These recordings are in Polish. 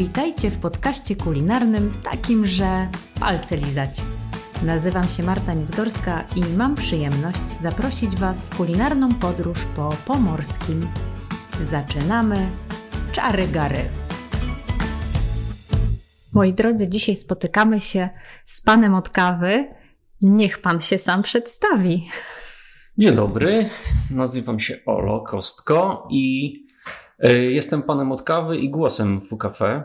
Witajcie w podcaście kulinarnym takim, że palce lizać. Nazywam się Marta Nizgorska i mam przyjemność zaprosić Was w kulinarną podróż po pomorskim. Zaczynamy czary gary. Moi drodzy, dzisiaj spotykamy się z panem od kawy. Niech pan się sam przedstawi. Dzień dobry, nazywam się Olo Kostko i jestem panem od kawy i głosem w Cafe.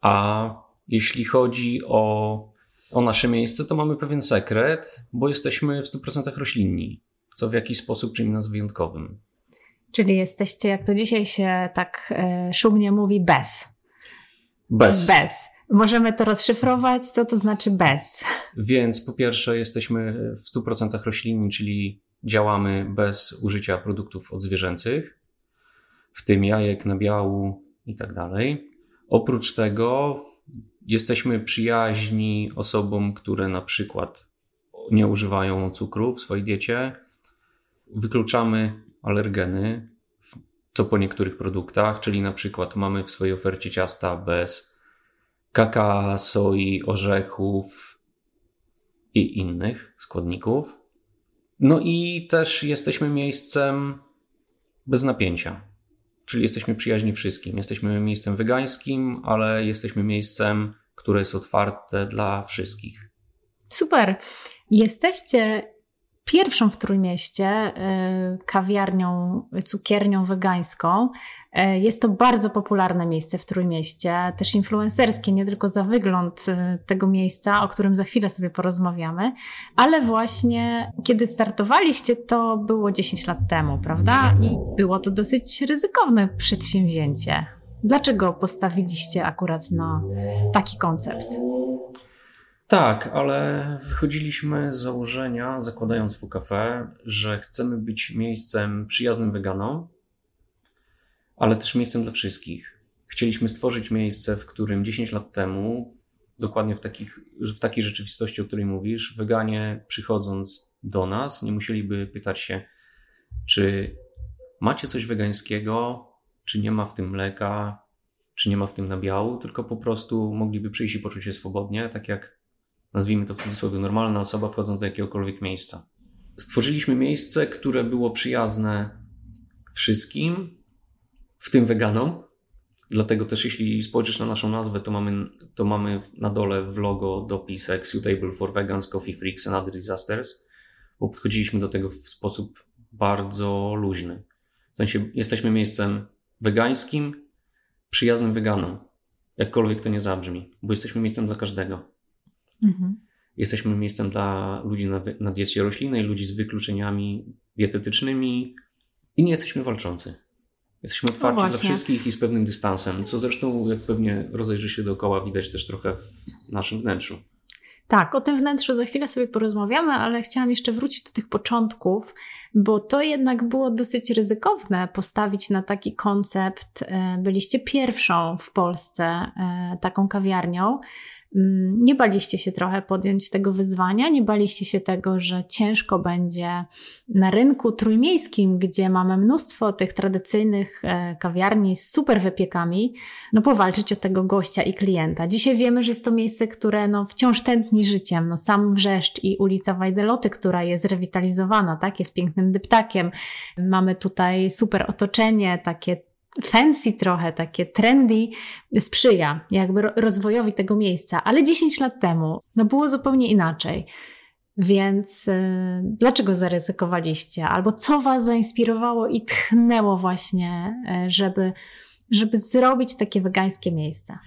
A jeśli chodzi o, o nasze miejsce, to mamy pewien sekret, bo jesteśmy w 100% roślinni, co w jakiś sposób czyni nas wyjątkowym. Czyli jesteście, jak to dzisiaj się tak e, szumnie mówi, bez. Bez. Bez. Możemy to rozszyfrować, co to znaczy bez. Więc po pierwsze jesteśmy w 100% roślinni, czyli działamy bez użycia produktów odzwierzęcych, w tym jajek, nabiału i tak dalej. Oprócz tego jesteśmy przyjaźni osobom, które na przykład nie używają cukru w swojej diecie. Wykluczamy alergeny, co po niektórych produktach, czyli na przykład mamy w swojej ofercie ciasta bez kakao, soi, orzechów i innych składników. No i też jesteśmy miejscem bez napięcia. Czyli jesteśmy przyjaźni wszystkim. Jesteśmy miejscem wegańskim, ale jesteśmy miejscem, które jest otwarte dla wszystkich. Super. Jesteście pierwszą w Trójmieście y, kawiarnią, cukiernią wegańską. Y, jest to bardzo popularne miejsce w Trójmieście, też influencerskie, nie tylko za wygląd y, tego miejsca, o którym za chwilę sobie porozmawiamy, ale właśnie kiedy startowaliście, to było 10 lat temu, prawda? I było to dosyć ryzykowne przedsięwzięcie. Dlaczego postawiliście akurat na taki koncept? Tak, ale wychodziliśmy z założenia, zakładając WKF, że chcemy być miejscem przyjaznym weganom, ale też miejscem dla wszystkich. Chcieliśmy stworzyć miejsce, w którym 10 lat temu, dokładnie w, takich, w takiej rzeczywistości, o której mówisz, weganie przychodząc do nas nie musieliby pytać się, czy macie coś wegańskiego, czy nie ma w tym mleka, czy nie ma w tym nabiału, tylko po prostu mogliby przyjść i poczuć się swobodnie, tak jak nazwijmy to w cudzysłowie, normalna osoba wchodząc do jakiegokolwiek miejsca. Stworzyliśmy miejsce, które było przyjazne wszystkim, w tym weganom. Dlatego też, jeśli spojrzysz na naszą nazwę, to mamy, to mamy na dole w logo dopisek Suitable for Vegans, Coffee Freaks and Other Disasters, bo podchodziliśmy do tego w sposób bardzo luźny. W sensie, jesteśmy miejscem wegańskim, przyjaznym weganom. Jakkolwiek to nie zabrzmi, bo jesteśmy miejscem dla każdego. Mhm. Jesteśmy miejscem dla ludzi na, na diecie roślinnej, ludzi z wykluczeniami dietetycznymi i nie jesteśmy walczący. Jesteśmy no otwarci dla wszystkich i z pewnym dystansem, co zresztą, jak pewnie rozejrzy się dookoła, widać też trochę w naszym wnętrzu. Tak, o tym wnętrzu za chwilę sobie porozmawiamy, ale chciałam jeszcze wrócić do tych początków, bo to jednak było dosyć ryzykowne postawić na taki koncept. E, byliście pierwszą w Polsce e, taką kawiarnią. Mm, nie baliście się trochę podjąć tego wyzwania, nie baliście się tego, że ciężko będzie na rynku trójmiejskim, gdzie mamy mnóstwo tych tradycyjnych e, kawiarni z super wypiekami, no powalczyć o tego gościa i klienta. Dzisiaj wiemy, że jest to miejsce, które no wciąż tętni życiem. No sam Wrzeszcz i ulica Wajdeloty, która jest rewitalizowana, tak, jest pięknym dyptakiem. Mamy tutaj super otoczenie, takie fancy trochę, takie trendy sprzyja jakby rozwojowi tego miejsca, ale 10 lat temu no było zupełnie inaczej. Więc yy, dlaczego zaryzykowaliście? Albo co Was zainspirowało i tchnęło właśnie, yy, żeby, żeby zrobić takie wegańskie miejsce?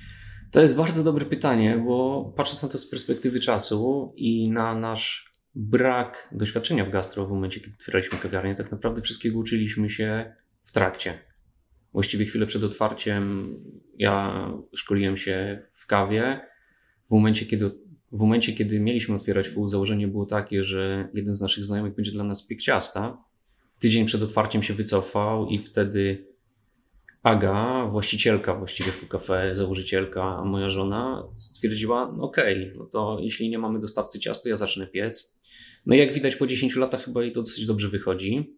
To jest bardzo dobre pytanie, bo patrząc na to z perspektywy czasu i na nasz brak doświadczenia w gastro w momencie, kiedy otwieraliśmy kawiarnię, tak naprawdę wszystkiego uczyliśmy się w trakcie właściwie chwilę przed otwarciem ja szkoliłem się w kawie. W momencie, kiedy, w momencie, kiedy mieliśmy otwierać full, założenie było takie, że jeden z naszych znajomych będzie dla nas piek ciasta. Tydzień przed otwarciem się wycofał i wtedy Aga, właścicielka właściwie w Cafe, założycielka, moja żona, stwierdziła, no okej, okay, no to jeśli nie mamy dostawcy ciasta, ja zacznę piec. No i jak widać po 10 latach chyba jej to dosyć dobrze wychodzi.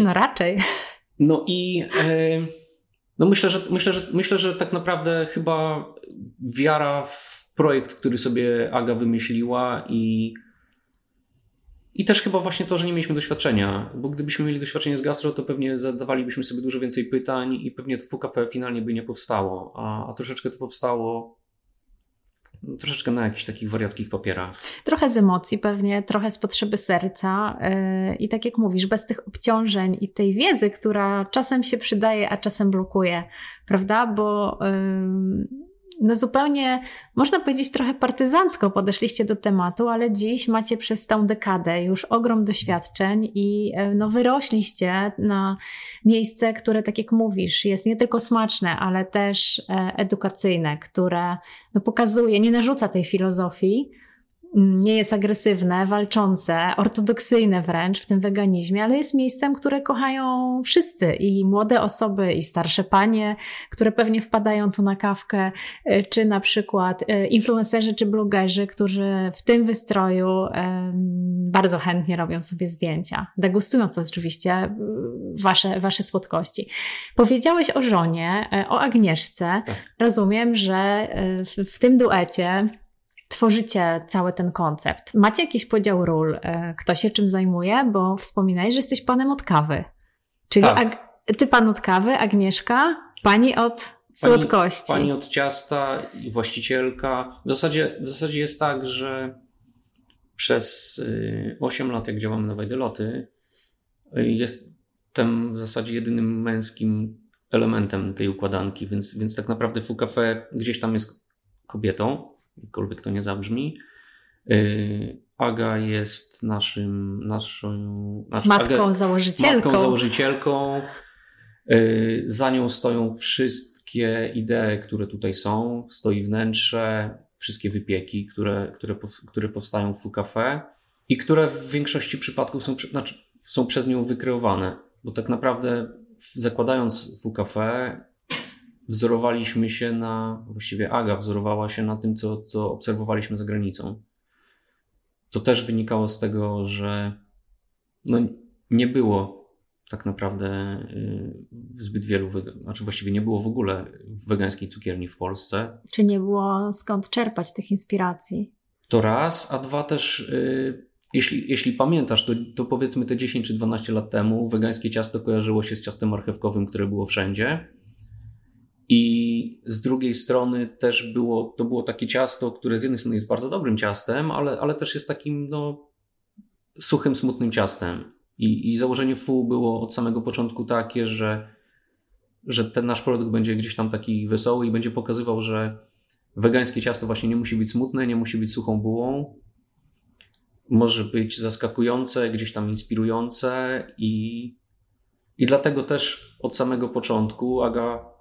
No raczej. No i, e, No myślę, że, myślę, że, myślę, że tak naprawdę chyba wiara w projekt, który sobie Aga wymyśliła i i też chyba właśnie to, że nie mieliśmy doświadczenia, bo gdybyśmy mieli doświadczenie z gastro, to pewnie zadawalibyśmy sobie dużo więcej pytań i pewnie to FUKAFE finalnie by nie powstało, a, a troszeczkę to powstało troszeczkę na jakichś takich wariackich papierach. Trochę z emocji pewnie, trochę z potrzeby serca yy, i tak jak mówisz, bez tych obciążeń i tej wiedzy, która czasem się przydaje, a czasem blokuje, prawda? Bo yy, no zupełnie, można powiedzieć, trochę partyzancko podeszliście do tematu, ale dziś macie przez tą dekadę już ogrom doświadczeń i e, no, wyrośliście na miejsce, które, tak jak mówisz, jest nie tylko smaczne, ale też e, edukacyjne, które no, pokazuje, nie narzuca tej filozofii, nie jest agresywne, walczące, ortodoksyjne wręcz w tym weganizmie, ale jest miejscem, które kochają wszyscy i młode osoby, i starsze panie, które pewnie wpadają tu na kawkę, y, czy na przykład y, influencerzy czy blogerzy, którzy w tym wystroju bardzo chętnie robią sobie zdjęcia, degustując oczywiście y, wasze, wasze słodkości. Powiedziałeś o żonie, o Agnieszce. Tak. Rozumiem, że w, w tym duecie tworzycie cały ten koncept? Macie jakiś podział ról? E, kto się czym zajmuje? Bo wspominaj, że jesteś panem od kawy. Czyli tak. ty pan od kawy, Agnieszka, pani od słodkości. Pani, pani od ciasta i właścicielka. W zasadzie, w zasadzie jest tak, że przez 8 y, lat, jak działamy na Wajdeloty, y, jestem w zasadzie jedynym męskim elementem tej układanki, więc, więc tak naprawdę FUKAFE gdzieś tam jest kobietą jakkolwiek to nie zabrzmi. Y, Aga jest naszym, naszą, naszą matką Aga, założycielką. Matką założycielką. Y, za nią stoją wszystkie idee, które tutaj są. Stoi wnętrze, wszystkie wypieki, które, które, które powstają w FUKAFE i które w większości przypadków są, znaczy, są przez nią wykreowane. Bo tak naprawdę zakładając FUKAFE wzorowaliśmy się na, właściwie Aga wzorowała się na tym, co, co obserwowaliśmy za granicą. To też wynikało z tego, że no, nie było tak naprawdę y, zbyt wielu, znaczy właściwie nie było w ogóle wegańskiej cukierni w Polsce. Czy nie było skąd czerpać tych inspiracji? To raz, a dwa też, y, jeśli, jeśli pamiętasz, to, to powiedzmy te 10 czy 12 lat temu wegańskie ciasto kojarzyło się z ciastem marchewkowym, które było wszędzie i z drugiej strony też było, to było takie ciasto, które z jednej strony jest bardzo dobrym ciastem, ale, ale też jest takim no, suchym, smutnym ciastem. I, I założenie FU było od samego początku takie, że, że ten nasz produkt będzie gdzieś tam taki wesoły i będzie pokazywał, że wegańskie ciasto właśnie nie musi być smutne, nie musi być suchą bułą. Może być zaskakujące, gdzieś tam inspirujące i, i dlatego też od samego początku Aga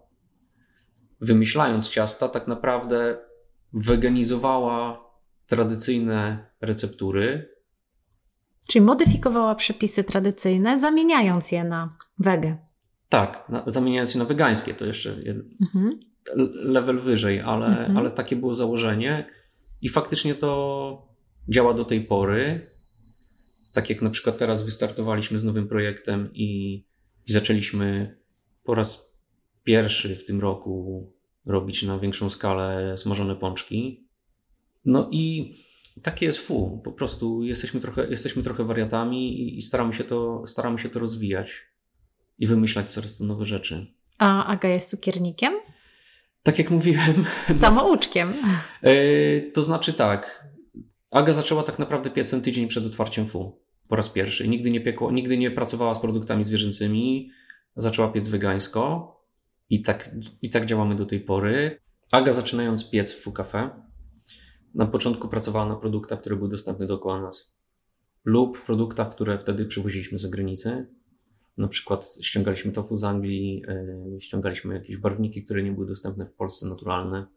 wymyślając ciasta, tak naprawdę weganizowała tradycyjne receptury. Czyli modyfikowała przepisy tradycyjne, zamieniając je na wege. Tak, na, zamieniając je na wegańskie, to jeszcze mhm. level wyżej, ale, mhm. ale takie było założenie i faktycznie to działa do tej pory. Tak jak na przykład teraz wystartowaliśmy z nowym projektem i, i zaczęliśmy po raz pierwszy w tym roku robić na większą skalę smażone pączki. No i takie jest fu. Po prostu jesteśmy trochę, jesteśmy trochę wariatami i, staramy, się to, staramy się to rozwijać i wymyślać coraz to nowe rzeczy. A Aga jest cukiernikiem? Tak jak mówiłem. Samouczkiem. Yy, to znaczy tak. Aga zaczęła tak naprawdę piec tydzień przed otwarciem FU. Po raz pierwszy. Nigdy nie, piekło, nigdy nie pracowała z produktami zwierzęcymi. Zaczęła piec wegańsko. I tak, I tak działamy do tej pory. Aga zaczynając piec w Fukafe, na początku pracowała na produktach, które były dostępne dookoła nas. Lub produktach, które wtedy przywoziliśmy za granicę. Na przykład ściągaliśmy tofu z Anglii, yy, ściągaliśmy jakieś barwniki, które nie były dostępne w Polsce, naturalne.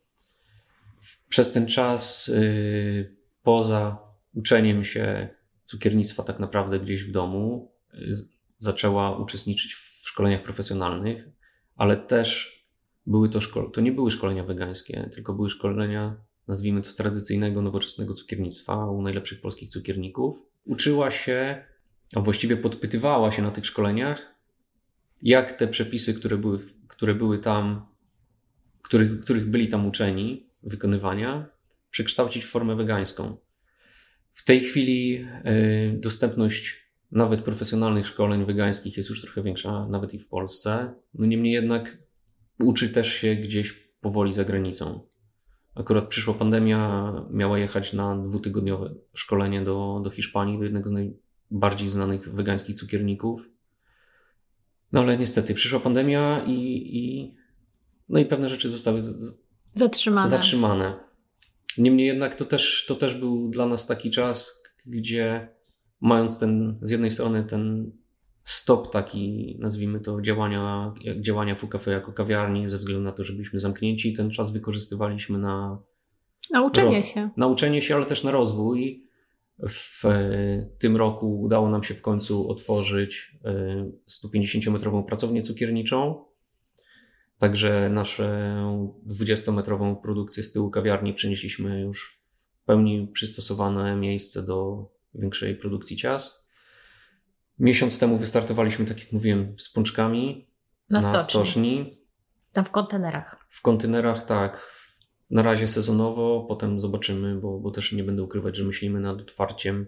Przez ten czas, yy, poza uczeniem się cukiernictwa tak naprawdę gdzieś w domu, yy, zaczęła uczestniczyć w szkoleniach profesjonalnych ale też były to, szko- to nie były szkolenia wegańskie, tylko były szkolenia, nazwijmy to, z tradycyjnego, nowoczesnego cukiernictwa u najlepszych polskich cukierników. Uczyła się, a właściwie podpytywała się na tych szkoleniach, jak te przepisy, które były które były tam, których, których byli tam uczeni wykonywania, przekształcić w formę wegańską. W tej chwili y, dostępność nawet profesjonalnych szkoleń wegańskich jest już trochę większa, nawet i w Polsce. No niemniej jednak uczy też się gdzieś powoli za granicą. Akurat przyszła pandemia, miała jechać na dwutygodniowe szkolenie do, do Hiszpanii, do jednego z najbardziej znanych wegańskich cukierników. No ale niestety przyszła pandemia i, i no i pewne rzeczy zostały z, zatrzymane. zatrzymane. Niemniej jednak to też, to też był dla nas taki czas, gdzie mając ten, z jednej strony ten stop taki, nazwijmy to, działania, działania FUKAFE jako kawiarni, ze względu na to, że byliśmy zamknięci, ten czas wykorzystywaliśmy na nauczenie się. Nauczenie się, ale też na rozwój. W e, tym roku udało nam się w końcu otworzyć 150-metrową e, pracownię cukierniczą. Także naszą 20-metrową produkcję z tyłu kawiarni przenieśliśmy już w pełni przystosowane miejsce do większej produkcji ciast. Miesiąc temu wystartowaliśmy, tak jak mówiłem, z pączkami na, na stoczni. stoczni. Tam w kontenerach. W kontenerach, tak. Na razie sezonowo, potem zobaczymy, bo, bo też nie będę ukrywać, że myślimy nad otwarciem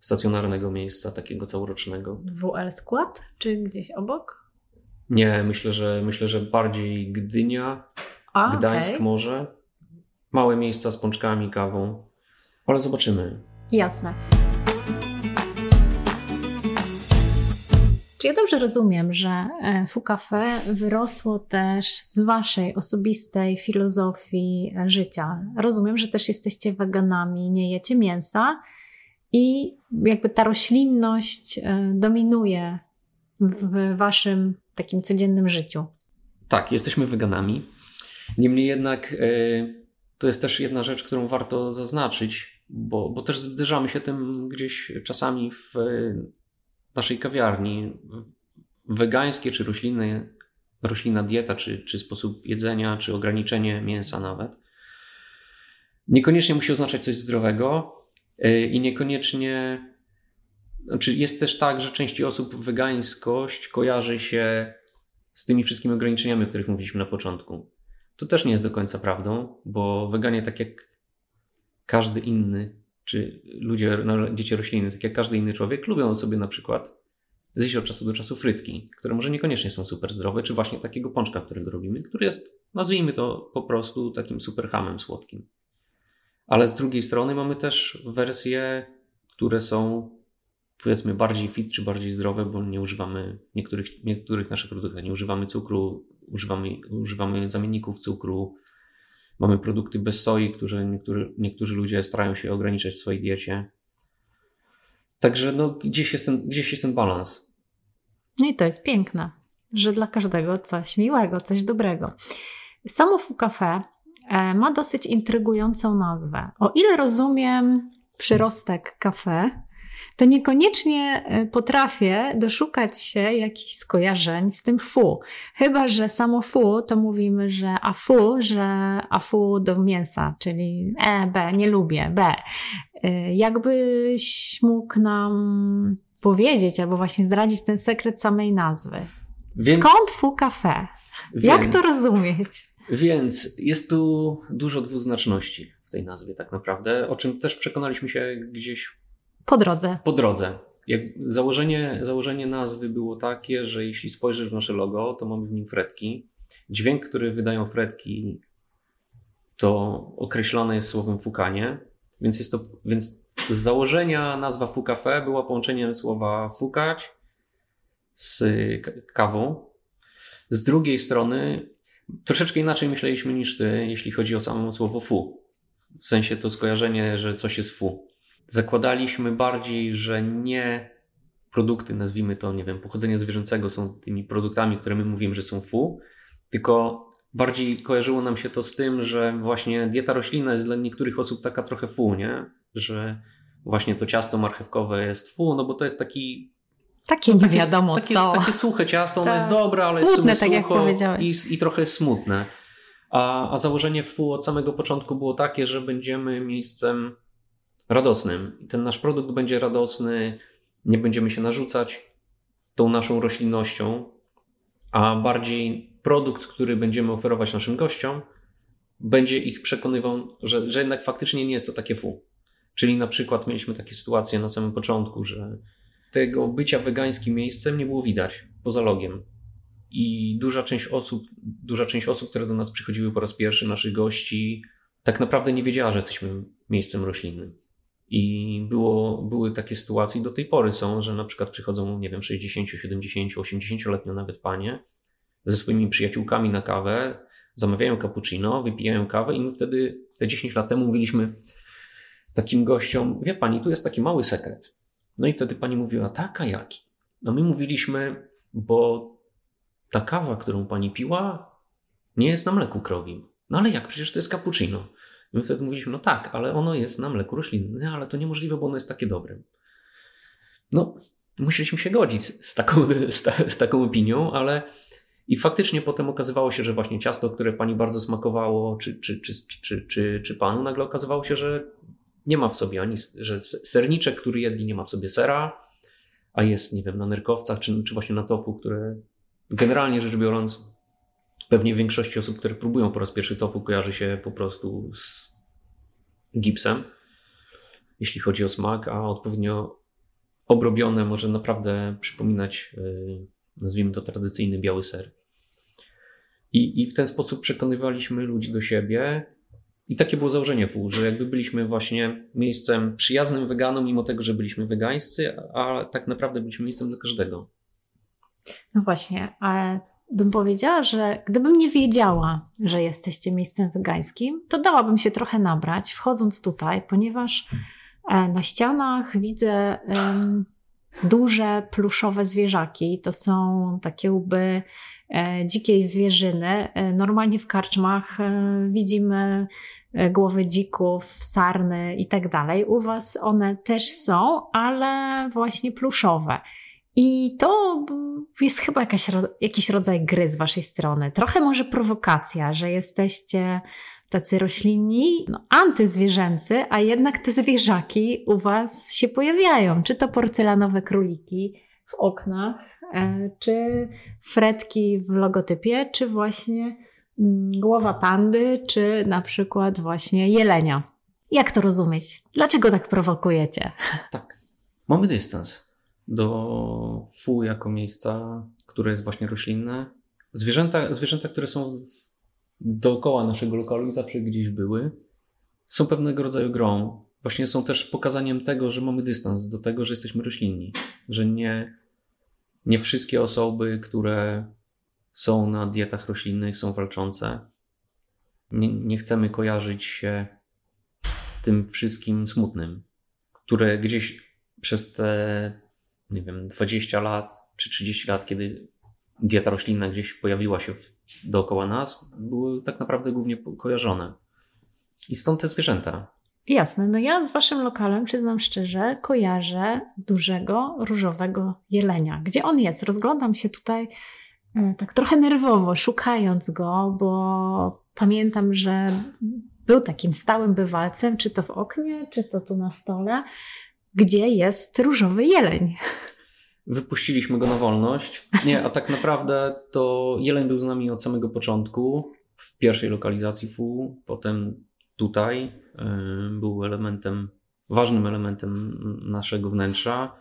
stacjonarnego miejsca, takiego całorocznego. WL skład, czy gdzieś obok? Nie, myślę, że myślę, że bardziej Gdynia, A, Gdańsk okay. może. Małe miejsca z pączkami, kawą, ale zobaczymy. Jasne. Czy ja dobrze rozumiem, że e, Fukafe wyrosło też z Waszej osobistej filozofii e, życia? Rozumiem, że też jesteście weganami, nie jecie mięsa i jakby ta roślinność e, dominuje w Waszym takim codziennym życiu. Tak, jesteśmy weganami. Niemniej jednak to jest też jedna rzecz, którą warto zaznaczyć, bo, bo też zderzamy się tym gdzieś czasami w naszej kawiarni, wegańskie czy roślinne, roślinna dieta, czy, czy sposób jedzenia, czy ograniczenie mięsa nawet, niekoniecznie musi oznaczać coś zdrowego y, i niekoniecznie. Znaczy jest też tak, że części osób wegańskość kojarzy się z tymi wszystkimi ograniczeniami, o których mówiliśmy na początku. To też nie jest do końca prawdą, bo weganie, tak jak każdy inny czy ludzie, no, dzieci rośliny, tak jak każdy inny człowiek, lubią sobie na przykład zjeść od czasu do czasu frytki, które może niekoniecznie są super zdrowe, czy właśnie takiego pączka, którego robimy, który jest, nazwijmy to po prostu takim super hamem słodkim. Ale z drugiej strony mamy też wersje, które są powiedzmy bardziej fit czy bardziej zdrowe, bo nie używamy niektórych, niektórych naszych produktach, nie używamy cukru, używamy, używamy zamienników cukru, Mamy produkty bez soi, które niektórzy, niektórzy ludzie starają się ograniczać w swojej diecie. Także no, gdzieś, jest ten, gdzieś jest ten balans. No i to jest piękne, że dla każdego coś miłego, coś dobrego. Samo Fukafe e, ma dosyć intrygującą nazwę. O ile rozumiem przyrostek kafe, to niekoniecznie e, potrafię doszukać się jakichś skojarzeń z tym fu. Chyba, że samo fu to mówimy, że afu, że afu do mięsa, czyli e, b, nie lubię, b. E, jakbyś mógł nam powiedzieć albo właśnie zdradzić ten sekret samej nazwy. Więc, Skąd fu? Więc, Jak to rozumieć? Więc jest tu dużo dwuznaczności w tej nazwie tak naprawdę, o czym też przekonaliśmy się gdzieś po drodze. Po drodze. Jak założenie, założenie nazwy było takie, że jeśli spojrzysz w nasze logo, to mamy w nim fretki. Dźwięk, który wydają fretki, to określone jest słowem fukanie, więc jest to, więc z założenia nazwa Fukafe była połączeniem słowa fukać z kawą. Z drugiej strony troszeczkę inaczej myśleliśmy niż ty, jeśli chodzi o samo słowo fu. W sensie to skojarzenie, że coś jest fu zakładaliśmy bardziej, że nie produkty, nazwijmy to, nie wiem, pochodzenia zwierzęcego są tymi produktami, które my mówimy, że są fu, tylko bardziej kojarzyło nam się to z tym, że właśnie dieta roślinna jest dla niektórych osób taka trochę fu, nie? Że właśnie to ciasto marchewkowe jest fu, no bo to jest taki takie no, nie wiadomo takie, co. Takie suche ciasto, ono jest tak. dobre, ale smutne, jest tak sucho i, i trochę smutne. A, a założenie FU od samego początku było takie, że będziemy miejscem radosnym. Ten nasz produkt będzie radosny, nie będziemy się narzucać tą naszą roślinnością, a bardziej produkt, który będziemy oferować naszym gościom, będzie ich przekonywał, że, że jednak faktycznie nie jest to takie fu. Czyli na przykład mieliśmy takie sytuacje na samym początku, że tego bycia wegańskim miejscem nie było widać poza logiem. I duża część osób, duża część osób, które do nas przychodziły po raz pierwszy, naszych gości, tak naprawdę nie wiedziała, że jesteśmy miejscem roślinnym. I było, były takie sytuacje, do tej pory są, że na przykład przychodzą, nie wiem, 60, 70, 80-letnie nawet panie ze swoimi przyjaciółkami na kawę, zamawiają cappuccino, wypijają kawę i my wtedy, te 10 lat temu mówiliśmy takim gościom, wie pani, tu jest taki mały sekret. No i wtedy pani mówiła, tak, a jaki? No my mówiliśmy, bo ta kawa, którą pani piła, nie jest na mleku krowim. No ale jak? Przecież to jest cappuccino. My wtedy mówiliśmy, no tak, ale ono jest na mleku roślinnym. Ale to niemożliwe, bo ono jest takie dobre. No, musieliśmy się godzić z taką, z, ta, z taką opinią, ale i faktycznie potem okazywało się, że właśnie ciasto, które pani bardzo smakowało, czy, czy, czy, czy, czy, czy panu, nagle okazywało się, że nie ma w sobie ani, że serniczek, który jedli, nie ma w sobie sera, a jest, nie wiem, na nerkowcach, czy, czy właśnie na tofu, które generalnie rzecz biorąc, pewnie większości osób, które próbują po raz pierwszy tofu, kojarzy się po prostu z gipsem, jeśli chodzi o smak, a odpowiednio obrobione może naprawdę przypominać, y, nazwijmy to tradycyjny biały ser. I, I w ten sposób przekonywaliśmy ludzi do siebie, i takie było założenie FU, że jakby byliśmy właśnie miejscem przyjaznym weganom, mimo tego, że byliśmy wegańscy, a tak naprawdę byliśmy miejscem dla każdego. No właśnie, ale bym powiedziała, że gdybym nie wiedziała, że jesteście miejscem wegańskim, to dałabym się trochę nabrać, wchodząc tutaj, ponieważ e, na ścianach widzę um, duże pluszowe zwierzaki. To są takie łby e, dzikiej zwierzyny. E, normalnie w karczmach e, widzimy głowy dzików, sarny i tak dalej. U Was one też są, ale właśnie pluszowe. I to jest chyba jakaś, jakiś rodzaj gry z Waszej strony. Trochę może prowokacja, że jesteście tacy roślinni, no, antyzwierzęcy, a jednak te zwierzaki u Was się pojawiają. Czy to porcelanowe króliki w oknach, e, czy fretki w logotypie, czy właśnie mm, głowa pandy, czy na przykład właśnie jelenia. Jak to rozumieć? Dlaczego tak prowokujecie? Tak. Mamy dystans do fu jako miejsca, które jest właśnie roślinne. Zwierzęta, zwierzęta które są dookoła naszego lokalu i zawsze gdzieś były, są pewnego rodzaju grą. Właśnie są też pokazaniem tego, że mamy dystans do tego, że jesteśmy roślinni. Że nie, nie wszystkie osoby, które są na dietach roślinnych, są walczące. Nie, nie chcemy kojarzyć się z tym wszystkim smutnym, które gdzieś przez te nie wiem, 20 lat czy 30 lat, kiedy dieta roślinna gdzieś pojawiła się w, dookoła nas, były tak naprawdę głównie kojarzone. I stąd te zwierzęta. Jasne, no ja z waszym lokalem, przyznam szczerze, kojarzę dużego różowego jelenia. Gdzie on jest? Rozglądam się tutaj e, tak trochę nerwowo, szukając go, bo pamiętam, że był takim stałym bywalcem, czy to w oknie, czy to tu na stole gdzie jest różowy jeleń. Wypuściliśmy go na wolność. Nie, a tak naprawdę to jeleń był z nami od samego początku. W pierwszej lokalizacji FU, potem tutaj był elementem, ważnym elementem naszego wnętrza.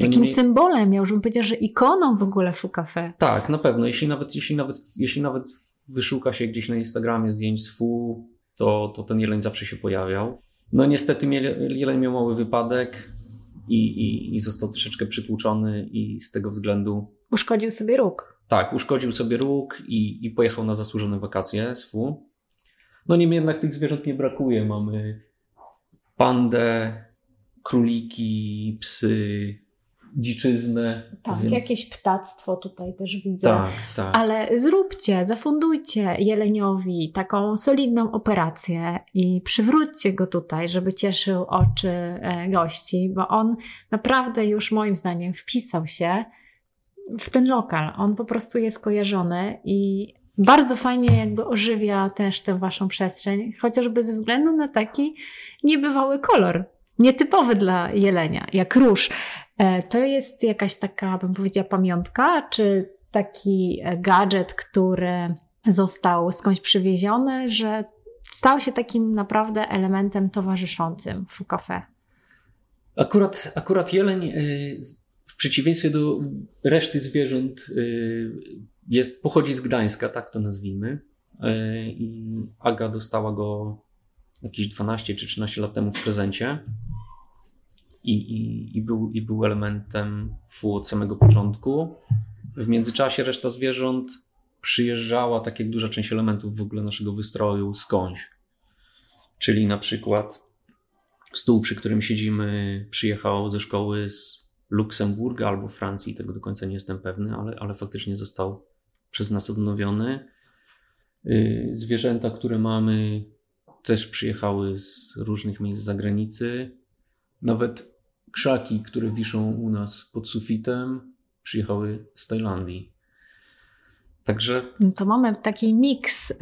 Takim symbolem, ja już bym powiedziała, że ikoną w ogóle FU Cafe. Tak, na pewno. Jeśli nawet, jeśli nawet, jeśli nawet wyszuka się gdzieś na Instagramie zdjęć z FU, to, to ten jeleń zawsze się pojawiał. No niestety jeleń miał mały wypadek i, i, i został troszeczkę przytłuczony i z tego względu... Uszkodził sobie róg. Tak, uszkodził sobie róg i, i pojechał na zasłużone wakacje z FU. No niemniej jednak tych zwierząt nie brakuje. Mamy pandę, króliki, psy, dziczyznę. Tak, więc... jakieś ptactwo tutaj też widzę. Tak, tak. Ale zróbcie, zafundujcie Jeleniowi taką solidną operację i przywróćcie go tutaj, żeby cieszył oczy e, gości, bo on naprawdę już moim zdaniem wpisał się w ten lokal. On po prostu jest kojarzony i bardzo fajnie jakby ożywia też tę waszą przestrzeń, chociażby ze względu na taki niebywały kolor nietypowy dla jelenia, jak róż. E, to jest jakaś taka, bym powiedziała, pamiątka, czy taki gadżet, który został skądś przywieziony, że stał się takim naprawdę elementem towarzyszącym w Cafe? Akurat, akurat jeleń y, w przeciwieństwie do reszty zwierząt jest, pochodzi z Gdańska, tak to nazwijmy. I Aga dostała go jakieś 12 czy 13 lat temu w prezencie. I, i, i, był, i był elementem FU od samego początku. W międzyczasie reszta zwierząt przyjeżdżała, tak jak duża część elementów w ogóle naszego wystroju, skądś. Czyli na przykład stół, przy którym siedzimy, przyjechał ze szkoły z Luksemburga albo Francji, tego do końca nie jestem pewny, ale, ale faktycznie został przez nas odnowiony. Y, zwierzęta, które mamy, też przyjechały z różnych miejsc z zagranicy. Nawet krzaki, które wiszą u nas pod sufitem, przyjechały z Tajlandii. Także. No to mamy taki miks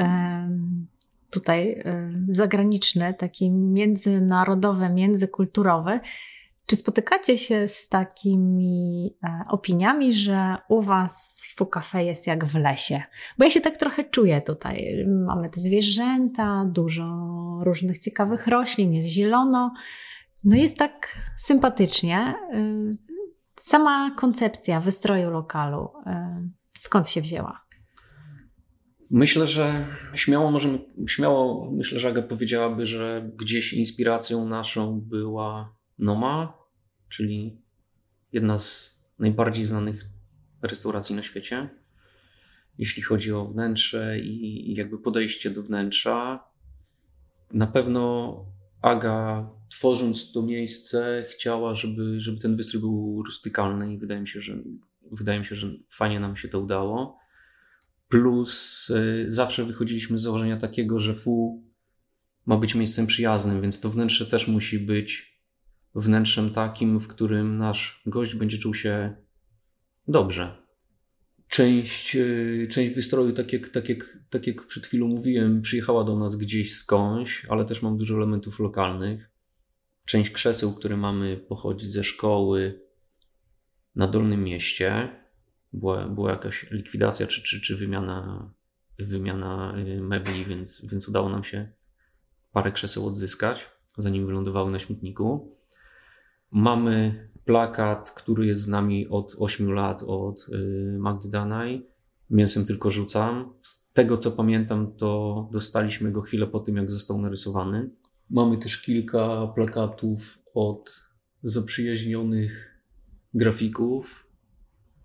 tutaj zagraniczny, taki międzynarodowy, międzykulturowy. Czy spotykacie się z takimi e, opiniami, że u Was w Cafe jest jak w lesie? Bo ja się tak trochę czuję tutaj. Mamy te zwierzęta, dużo różnych ciekawych roślin, jest zielono. No jest tak sympatycznie. Sama koncepcja wystroju lokalu, skąd się wzięła? Myślę, że śmiało możemy, śmiało myślę, że Aga powiedziałaby, że gdzieś inspiracją naszą była Noma, czyli jedna z najbardziej znanych restauracji na świecie. Jeśli chodzi o wnętrze i jakby podejście do wnętrza, na pewno Aga, tworząc to miejsce, chciała, żeby, żeby ten wystrój był rustykalny i wydaje mi się, że wydaje mi się, że fajnie nam się to udało. Plus y, zawsze wychodziliśmy z założenia takiego, że FU ma być miejscem przyjaznym, więc to wnętrze też musi być wnętrzem takim, w którym nasz gość będzie czuł się dobrze. Część, y, część wystroju, tak jak, tak, jak, tak jak przed chwilą mówiłem, przyjechała do nas gdzieś skądś, ale też mam dużo elementów lokalnych. Część krzeseł, które mamy, pochodzi ze szkoły na Dolnym Mieście była, była jakaś likwidacja czy, czy, czy wymiana, wymiana y, mebli, więc, więc udało nam się parę krzeseł odzyskać, zanim wylądowały na śmietniku. Mamy plakat, który jest z nami od 8 lat, od y, Magdy Danaj. Mięsem tylko rzucam. Z tego co pamiętam, to dostaliśmy go chwilę po tym, jak został narysowany. Mamy też kilka plakatów od zaprzyjaźnionych grafików,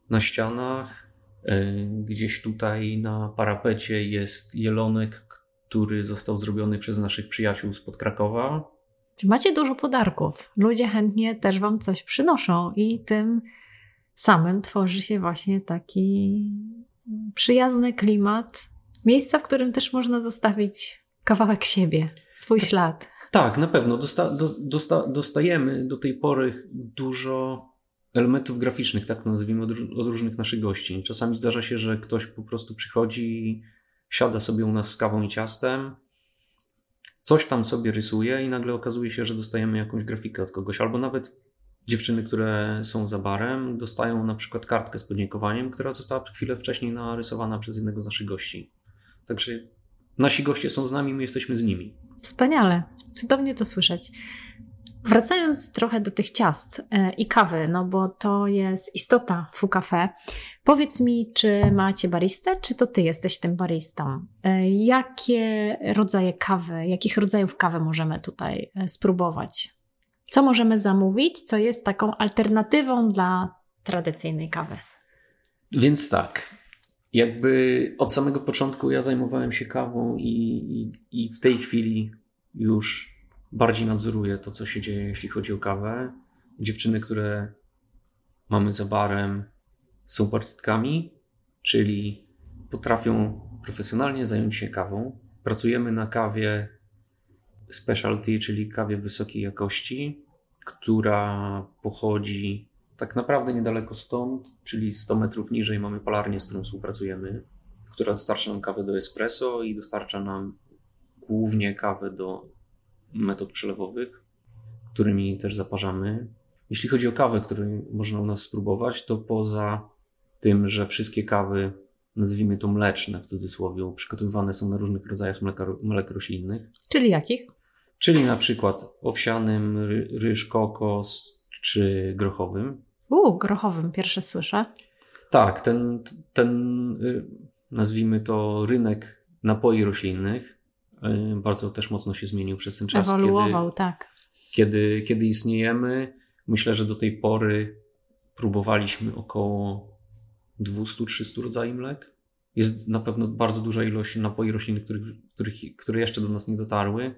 na ścianach. E, gdzieś tutaj na parapecie jest jelonek, który został zrobiony przez naszych przyjaciół spod Krakowa. Macie dużo podarków? Ludzie chętnie też wam coś przynoszą i tym samym tworzy się właśnie taki przyjazny klimat, miejsca, w którym też można zostawić kawałek siebie, swój ślad. Tak, na pewno. Dosta, do, dosta, dostajemy do tej pory dużo elementów graficznych, tak to nazwijmy, od, od, różnych naszych gości. Czasami zdarza się, że ktoś po prostu przychodzi siada sobie u nas z kawą i ciastem, coś tam sobie rysuje i nagle okazuje się, że dostajemy jakąś grafikę od kogoś, albo nawet dziewczyny, które są za barem, dostają na przykład kartkę z podziękowaniem, która została chwilę wcześniej narysowana przez jednego z naszych gości. Także nasi goście są z nami, my jesteśmy z nimi. Wspaniale. Cudownie to słyszeć. Wracając trochę do tych ciast e, i kawy, no bo to jest istota Fu Cafe. Powiedz mi, czy macie baristę, czy to ty jesteś tym baristą? E, jakie rodzaje kawy, jakich rodzajów kawy możemy tutaj e, spróbować? Co możemy zamówić, co jest taką alternatywą dla tradycyjnej kawy? Więc tak, jakby od samego początku ja zajmowałem się kawą i, i, i w tej chwili już bardziej nadzoruję to, co się dzieje, jeśli chodzi o kawę. Dziewczyny, które mamy za barem, są partystkami, czyli potrafią profesjonalnie zająć się kawą. Pracujemy na kawie specialty, czyli kawie wysokiej jakości, która pochodzi tak naprawdę niedaleko stąd, czyli 100 metrów niżej mamy palarnię, z którą współpracujemy, która dostarcza nam kawę do espresso i dostarcza nam głównie kawę do metod przelewowych, którymi też zaparzamy. Jeśli chodzi o kawę, której można u nas spróbować, to poza tym, że wszystkie kawy, nazwijmy to mleczne w cudzysłowie, przygotowywane są na różnych rodzajach mleka, mlek roślinnych. Czyli jakich? Czyli na przykład owsianym, ry, ryż, kokos czy grochowym. U, grochowym, pierwsze słyszę. Tak, ten, ten y, nazwijmy to rynek napoi roślinnych y, bardzo też mocno się zmienił przez ten czas. Ewoluował, kiedy, tak. Kiedy, kiedy istniejemy, myślę, że do tej pory próbowaliśmy około 200-300 rodzajów mlek. Jest na pewno bardzo duża ilość napoi roślinnych, których, których, które jeszcze do nas nie dotarły.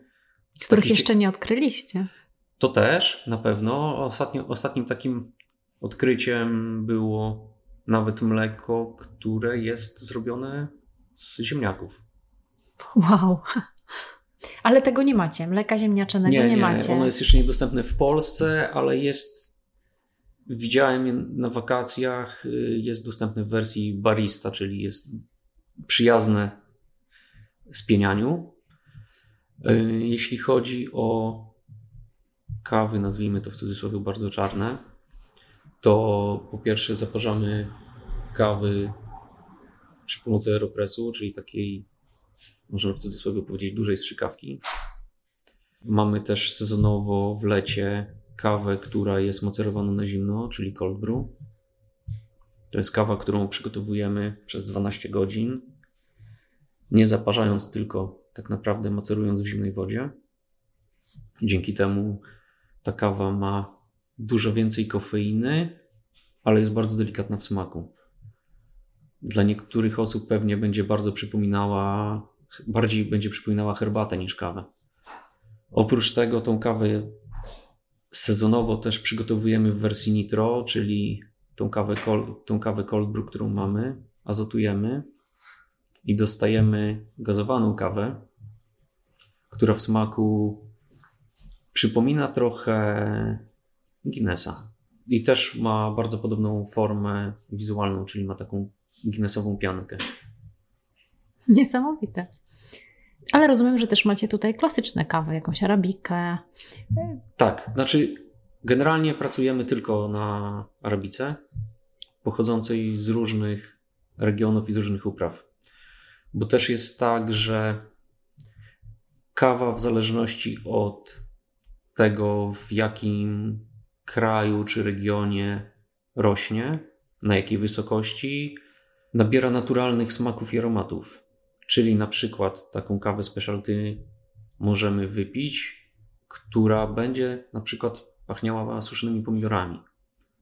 Z których jeszcze nie odkryliście. To też na pewno. Ostatnio, ostatnim takim odkryciem było nawet mleko, które jest zrobione z ziemniaków. Wow. Ale tego nie macie. Mleka ziemniaczanego nie, nie, nie macie. Ono jest jeszcze niedostępne w Polsce, ale jest. Widziałem je na wakacjach. Jest dostępne w wersji barista, czyli jest przyjazne spienianiu. Jeśli chodzi o kawy, nazwijmy to w cudzysłowie bardzo czarne, to po pierwsze zaparzamy kawy przy pomocy aeropresu, czyli takiej, możemy w cudzysłowie powiedzieć, dużej strzykawki. Mamy też sezonowo w lecie kawę, która jest macerowana na zimno, czyli cold brew. To jest kawa, którą przygotowujemy przez 12 godzin, nie zaparzając, tylko tak naprawdę macerując w zimnej wodzie. Dzięki temu ta kawa ma dużo więcej kofeiny, ale jest bardzo delikatna w smaku. Dla niektórych osób pewnie będzie bardzo przypominała, bardziej będzie przypominała herbatę niż kawę. Oprócz tego tą kawę sezonowo też przygotowujemy w wersji nitro, czyli tą kawę, tą kawę cold brew, którą mamy, azotujemy i dostajemy gazowaną kawę, która w smaku przypomina trochę Guinnessa. I też ma bardzo podobną formę wizualną, czyli ma taką Guinnessową piankę. Niesamowite. Ale rozumiem, że też macie tutaj klasyczne kawy, jakąś arabikę. Tak, znaczy generalnie pracujemy tylko na arabice pochodzącej z różnych regionów i z różnych upraw. Bo też jest tak, że kawa w zależności od tego, w jakim kraju czy regionie rośnie, na jakiej wysokości, nabiera naturalnych smaków i aromatów. Czyli na przykład taką kawę specialty możemy wypić, która będzie na przykład pachniała suszonymi pomidorami.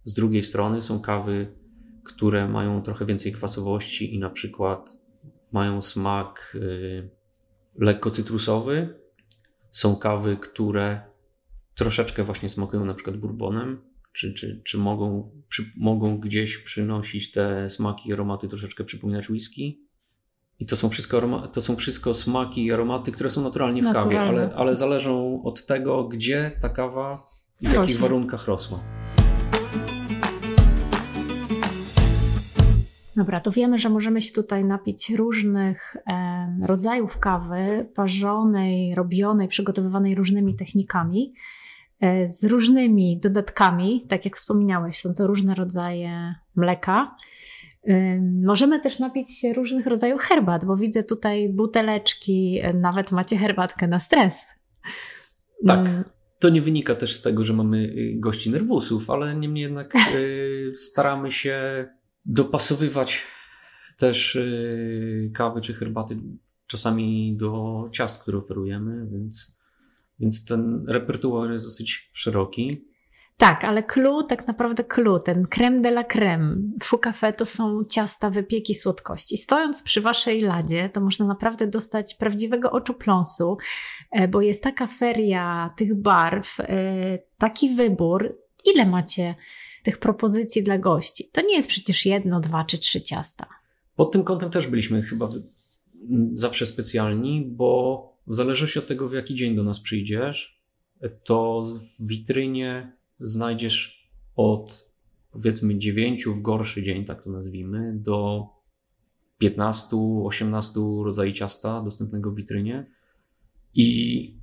Z drugiej strony są kawy, które mają trochę więcej kwasowości i na przykład mają smak y, lekko cytrusowy. Są kawy, które troszeczkę właśnie smakują na przykład bourbonem, czy, czy, czy mogą, przy, mogą gdzieś przynosić te smaki i aromaty troszeczkę przypominać whisky. I to są wszystko, to są wszystko smaki i aromaty, które są naturalnie w naturalne. kawie, ale, ale zależą od tego, gdzie ta kawa i w jakich warunkach rosła. Dobra, to wiemy, że możemy się tutaj napić różnych rodzajów kawy, parzonej, robionej, przygotowywanej różnymi technikami. E, z różnymi dodatkami, tak jak wspomniałeś, są to różne rodzaje mleka. E, możemy też napić się różnych rodzajów herbat, bo widzę tutaj buteleczki, e, nawet macie herbatkę na stres. Tak. Mm. To nie wynika też z tego, że mamy y, gości nerwusów, ale niemniej jednak y, staramy się dopasowywać też y, kawy czy herbaty czasami do ciast, które oferujemy, więc więc ten repertuar jest dosyć szeroki. Tak, ale clue, tak naprawdę clue, ten creme de la creme, fou café to są ciasta, wypieki, słodkości. Stojąc przy waszej ladzie, to można naprawdę dostać prawdziwego oczu pląsu, e, bo jest taka feria tych barw, e, taki wybór. Ile macie tych propozycji dla gości? To nie jest przecież jedno, dwa czy trzy ciasta. Pod tym kątem też byliśmy chyba zawsze specjalni, bo w zależności od tego, w jaki dzień do nas przyjdziesz, to w witrynie znajdziesz od powiedzmy 9 w gorszy dzień, tak to nazwijmy, do 15-18 rodzajów ciasta dostępnego w witrynie. I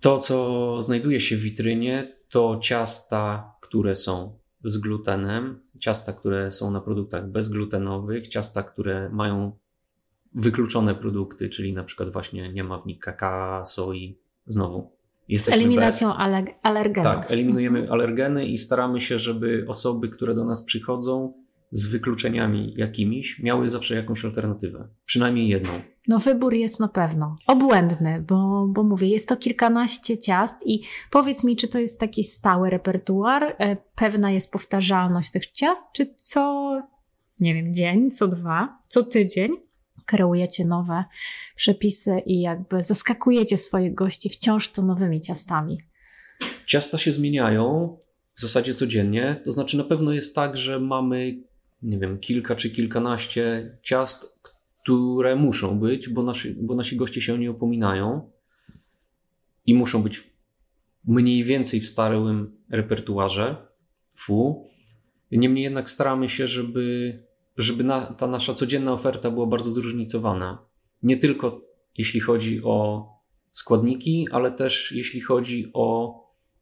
to, co znajduje się w witrynie, to ciasta, które są z glutenem, ciasta, które są na produktach bezglutenowych, ciasta, które mają wykluczone produkty, czyli na przykład właśnie nie ma w nich kakao, soi. Znowu. Z eliminacją bez... alergenów. Tak, eliminujemy alergeny i staramy się, żeby osoby, które do nas przychodzą, z wykluczeniami jakimiś, miały zawsze jakąś alternatywę. Przynajmniej jedną. No wybór jest na pewno obłędny, bo, bo mówię, jest to kilkanaście ciast i powiedz mi, czy to jest taki stały repertuar, e, pewna jest powtarzalność tych ciast, czy co, nie wiem, dzień, co dwa, co tydzień kreujecie nowe przepisy i jakby zaskakujecie swoich gości wciąż to nowymi ciastami? Ciasta się zmieniają w zasadzie codziennie. To znaczy, na pewno jest tak, że mamy nie wiem, kilka czy kilkanaście ciast, które muszą być, bo nasi, bo nasi goście się o nie upominają i muszą być mniej więcej w starym repertuarze fu. Niemniej jednak staramy się, żeby, żeby na, ta nasza codzienna oferta była bardzo zróżnicowana. Nie tylko jeśli chodzi o składniki, ale też jeśli chodzi o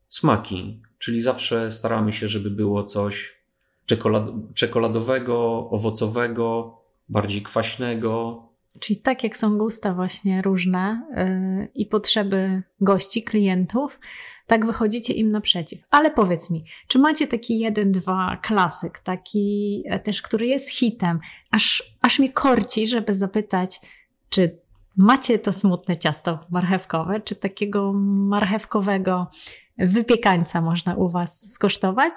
smaki. Czyli zawsze staramy się, żeby było coś czekolad czekoladowego, owocowego, bardziej kwaśnego. Czyli tak jak są gusta właśnie różne yy, i potrzeby gości, klientów, tak wychodzicie im naprzeciw. Ale powiedz mi, czy macie taki jeden, dwa klasyk, taki e, też, który jest hitem, aż, aż mnie korci, żeby zapytać, czy macie to smutne ciasto marchewkowe, czy takiego marchewkowego wypiekańca można u Was skosztować?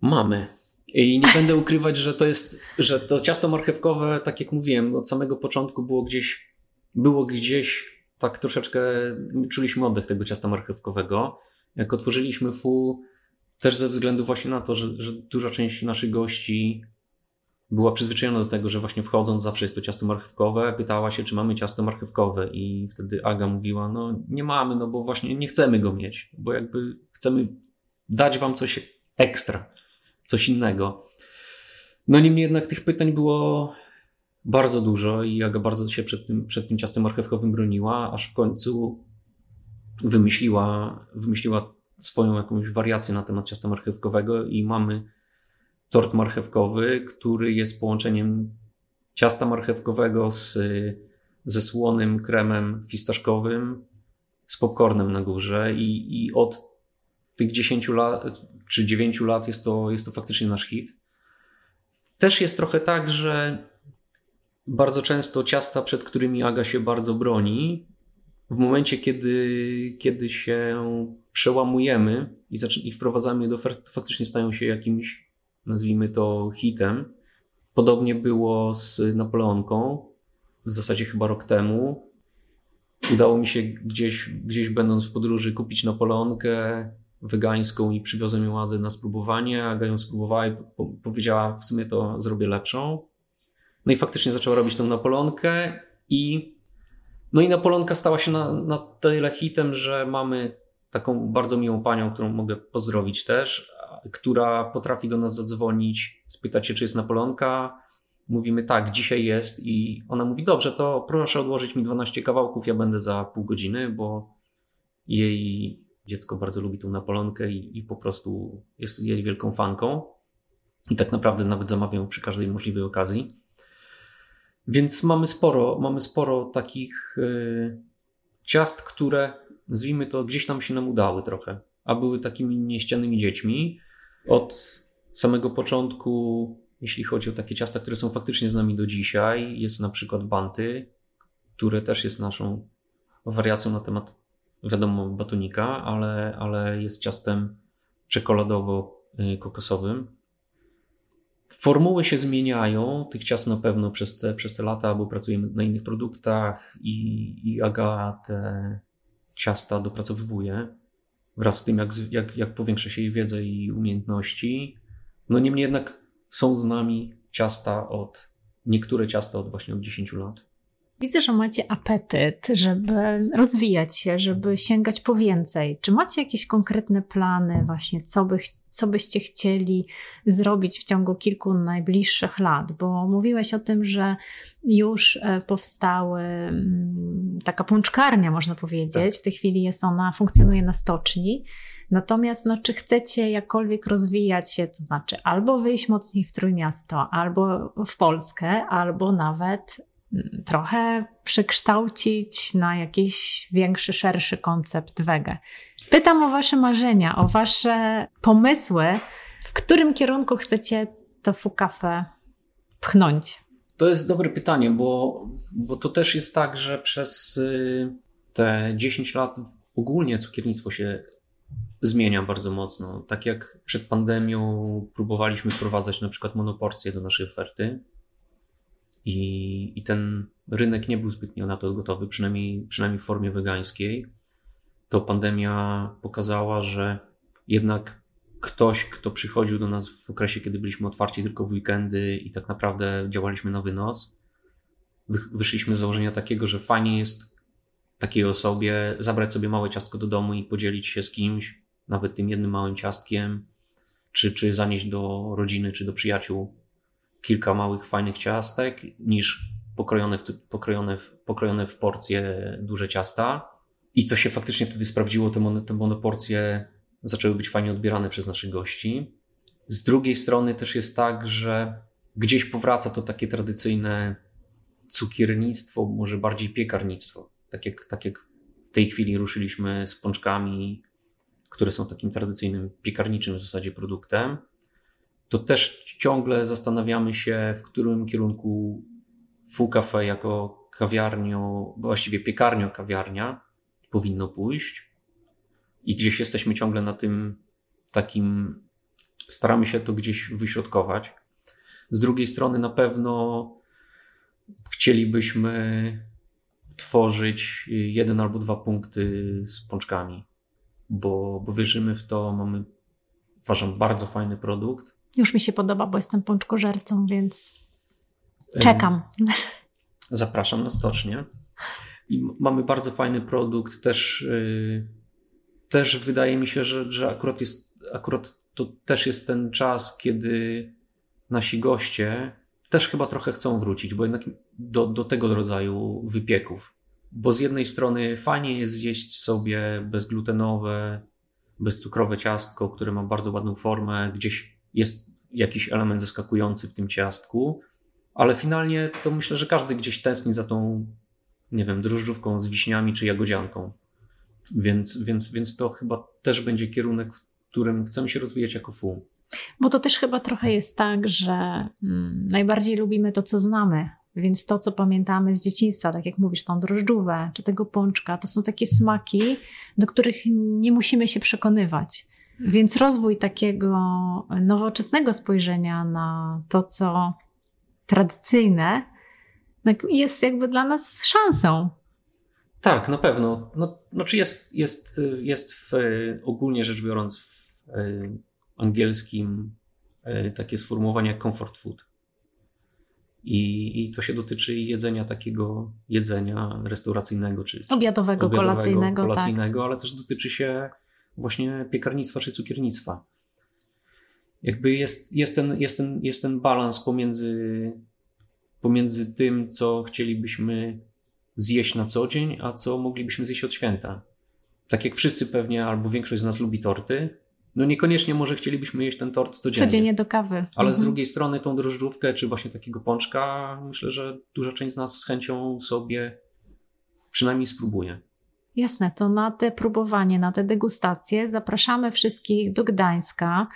Mamy. I nie będę ukrywać, że to jest, że to ciasto marchewkowe, tak jak mówiłem, od samego początku było gdzieś, było gdzieś tak troszeczkę, czuliśmy oddech tego ciasta marchewkowego. Jak otworzyliśmy FU, też ze względu właśnie na to, że, że duża część naszych gości była przyzwyczajona do tego, że właśnie wchodząc zawsze jest to ciasto marchewkowe, pytała się, czy mamy ciasto marchewkowe i wtedy Aga mówiła, no nie mamy, no bo właśnie nie chcemy go mieć, bo jakby chcemy dać wam coś ekstra coś innego. No niemniej jednak tych pytań było bardzo dużo i Aga bardzo się przed tym, przed tym ciastem marchewkowym broniła, aż w końcu wymyśliła, wymyśliła swoją jakąś wariację na temat ciasta marchewkowego i mamy tort marchewkowy, który jest połączeniem ciasta marchewkowego z, ze słonym kremem fistaszkowym, z popcornem na górze i, i od tych 10 lat, czy 9 lat jest to, jest to faktycznie nasz hit. Też jest trochę tak, że bardzo często ciasta, przed którymi Aga się bardzo broni, w momencie, kiedy, kiedy się przełamujemy i, i wprowadzamy je do oferty, to faktycznie stają się jakimś, nazwijmy to, hitem. Podobnie było z Napoleonką, w zasadzie chyba rok temu. Udało mi się gdzieś, gdzieś będąc w podróży kupić Napoleonkę wegańską i przywiozłem ją na spróbowanie. Aga ją spróbowała i po powiedziała, w sumie to zrobię lepszą. No i faktycznie zaczęła robić tą Napolonkę i no i Napolonka stała się na, na tyle hitem, że mamy taką bardzo miłą panią, którą mogę pozdrowić też, która potrafi do nas zadzwonić, spytać się, czy jest Napolonka. Mówimy tak, dzisiaj jest i ona mówi, dobrze, to proszę odłożyć mi 12 kawałków, ja będę za pół godziny, bo jej dziecko bardzo lubi tą Napolonkę i, i po prostu jest jej wielką fanką. I tak naprawdę nawet zamawiam przy każdej możliwej okazji. Więc mamy sporo, mamy sporo takich yy, ciast, które nazwijmy to gdzieś tam się nam udały trochę, a były takimi nieścianymi dziećmi. Od samego początku, jeśli chodzi o takie ciasta, które są faktycznie z nami do dzisiaj, jest na przykład Banty, które też jest naszą wariacją na temat wiadomo, batonika, ale, ale jest ciastem czekoladowo-kokosowym. Formuły się zmieniają, tych ciast na pewno przez te, przez te lata, bo pracujemy na innych produktach i, i Aga te ciasta dopracowywuje wraz z tym, jak, jak, jak powiększa się jej wiedzę i umiejętności. No niemniej jednak są z nami ciasta od, niektóre ciasta od właśnie od 10 lat. Widzę, że macie apetyt, żeby rozwijać się, żeby sięgać po więcej. Czy macie jakieś konkretne plany, właśnie, co, by, co byście chcieli zrobić w ciągu kilku najbliższych lat? Bo mówiłeś o tym, że już e, powstały mm, taka pączkarnia, można powiedzieć. Tak. W tej chwili jest ona, funkcjonuje na stoczni. Natomiast no, czy chcecie jakkolwiek rozwijać się, to znaczy albo wyjść mocniej w Trójmiasto, albo w Polskę, albo nawet trochę przekształcić na jakiś większy, szerszy koncept wege. Pytam o Wasze marzenia, o Wasze pomysły, w którym kierunku chcecie to Fukafe pchnąć? To jest dobre pytanie, bo, bo to też jest tak, że przez y, te 10 lat ogólnie cukiernictwo się zmienia bardzo mocno. Tak jak przed pandemią próbowaliśmy wprowadzać na przykład monoporcje do naszej oferty i, i ten rynek nie był zbytnio na to gotowy, przynajmniej, przynajmniej w formie wegańskiej, to pandemia pokazała, że jednak ktoś, kto przychodził do nas w okresie, kiedy byliśmy otwarci tylko w weekendy i tak naprawdę działaliśmy na wynos, wyszliśmy z założenia takiego, że fajnie jest takiej osobie zabrać sobie małe ciastko do domu i podzielić się z kimś, nawet tym jednym małym ciastkiem, czy, czy zanieść do rodziny, czy do przyjaciół kilka małych, fajnych ciastek, niż pokrojone w, pokrojone pokrojone w porcje duże ciasta. I to się faktycznie wtedy sprawdziło, te, mon, te monoporcje zaczęły być fajnie odbierane przez naszych gości. Z drugiej strony też jest tak, że gdzieś powraca to takie tradycyjne cukiernictwo, może bardziej piekarnictwo. Tak jak, tak jak w tej chwili ruszyliśmy z pączkami, które są takim tradycyjnym piekarniczym w zasadzie produktem, to też ciągle zastanawiamy się, w którym kierunku Full Cafe jako kawiarnią, właściwie piekarnio kawiarnia powinno pójść i gdzieś jesteśmy ciągle na tym takim, staramy się to gdzieś wyśrodkować. Z drugiej strony na pewno chcielibyśmy tworzyć jeden albo dwa punkty z pączkami, bo, bo wierzymy w to, mamy uważam bardzo fajny produkt. Już mi się podoba, bo jestem pączkożercą, więc czekam. Zapraszam na stocznię. I mamy bardzo fajny produkt, też, yy, też wydaje mi się, że, że akurat, jest, akurat to też jest ten czas, kiedy nasi goście też chyba trochę chcą wrócić, bo jednak do, do tego rodzaju wypieków. Bo z jednej strony fajnie jest zjeść sobie bezglutenowe, bezcukrowe ciastko, które ma bardzo ładną formę, gdzieś jest jakiś element zaskakujący w tym ciastku, ale finalnie to myślę, że każdy gdzieś tęskni za tą, nie wiem, drożdżówką z wiśniami czy jagodzianką. Więc, więc, więc to chyba też będzie kierunek, w którym chcemy się rozwijać jako FU. Bo to też chyba trochę jest tak, że mm, najbardziej lubimy to, co znamy. Więc to, co pamiętamy z dzieciństwa, tak jak mówisz, tą drożdżówę czy tego pączka, to są takie smaki, do których nie musimy się przekonywać. Więc rozwój takiego nowoczesnego spojrzenia na to, co tradycyjne, tak jest jakby dla nas szansą. Tak, na pewno. No, znaczy jest, jest, jest w, ogólnie rzecz biorąc w angielskim e, takie sformułowanie jak comfort food. I, I to się dotyczy jedzenia takiego jedzenia restauracyjnego, czy, czy obiadowego, obiadowego, kolacyjnego, kolacyjnego tak. ale też dotyczy się właśnie piekarnictwa czy cukiernictwa. Jakby jest, jest, ten, jest, ten, jest ten balans pomiędzy, pomiędzy tym, co chcielibyśmy zjeść na co dzień, a co moglibyśmy zjeść od święta. Tak jak wszyscy pewnie, albo większość z nas lubi torty, no niekoniecznie może chcielibyśmy jeść ten tort codziennie. Codziennie do kawy. Ale mhm. z drugiej strony tą drożdżówkę, czy właśnie takiego pączka, myślę, że duża część z nas z chęcią sobie przynajmniej spróbuje. Jasne, to na te próbowanie, na te degustacje zapraszamy wszystkich do Gdańska,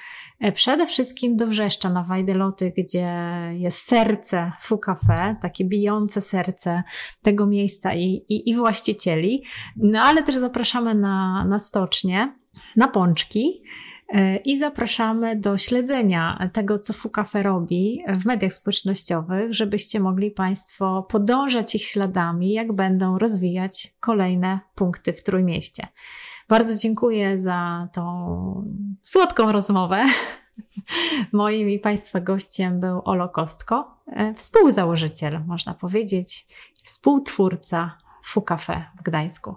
e, przede wszystkim do Wrzeszcza na Wajdeloty, gdzie jest serce Fu Cafe, takie bijące serce tego miejsca i, i, i właścicieli, no ale też zapraszamy na, na stocznie, na pączki, i zapraszamy do śledzenia tego, co Fukafe robi w mediach społecznościowych, żebyście mogli Państwo podążać ich śladami, jak będą rozwijać kolejne punkty w Trójmieście. Bardzo dziękuję za tą słodką rozmowę. Moim i Państwa gościem był Olo Kostko, e, współzałożyciel, można powiedzieć, współtwórca Fukafe w Gdańsku.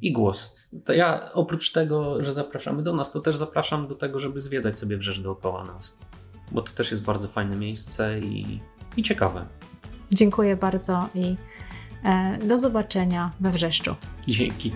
I głos to ja oprócz tego, że zapraszamy do nas, to też zapraszam do tego, żeby zwiedzać sobie wrzesz dookoła nas. Bo to też jest bardzo fajne miejsce i, i ciekawe. Dziękuję bardzo i e, do zobaczenia we wrzeszczu. Dzięki.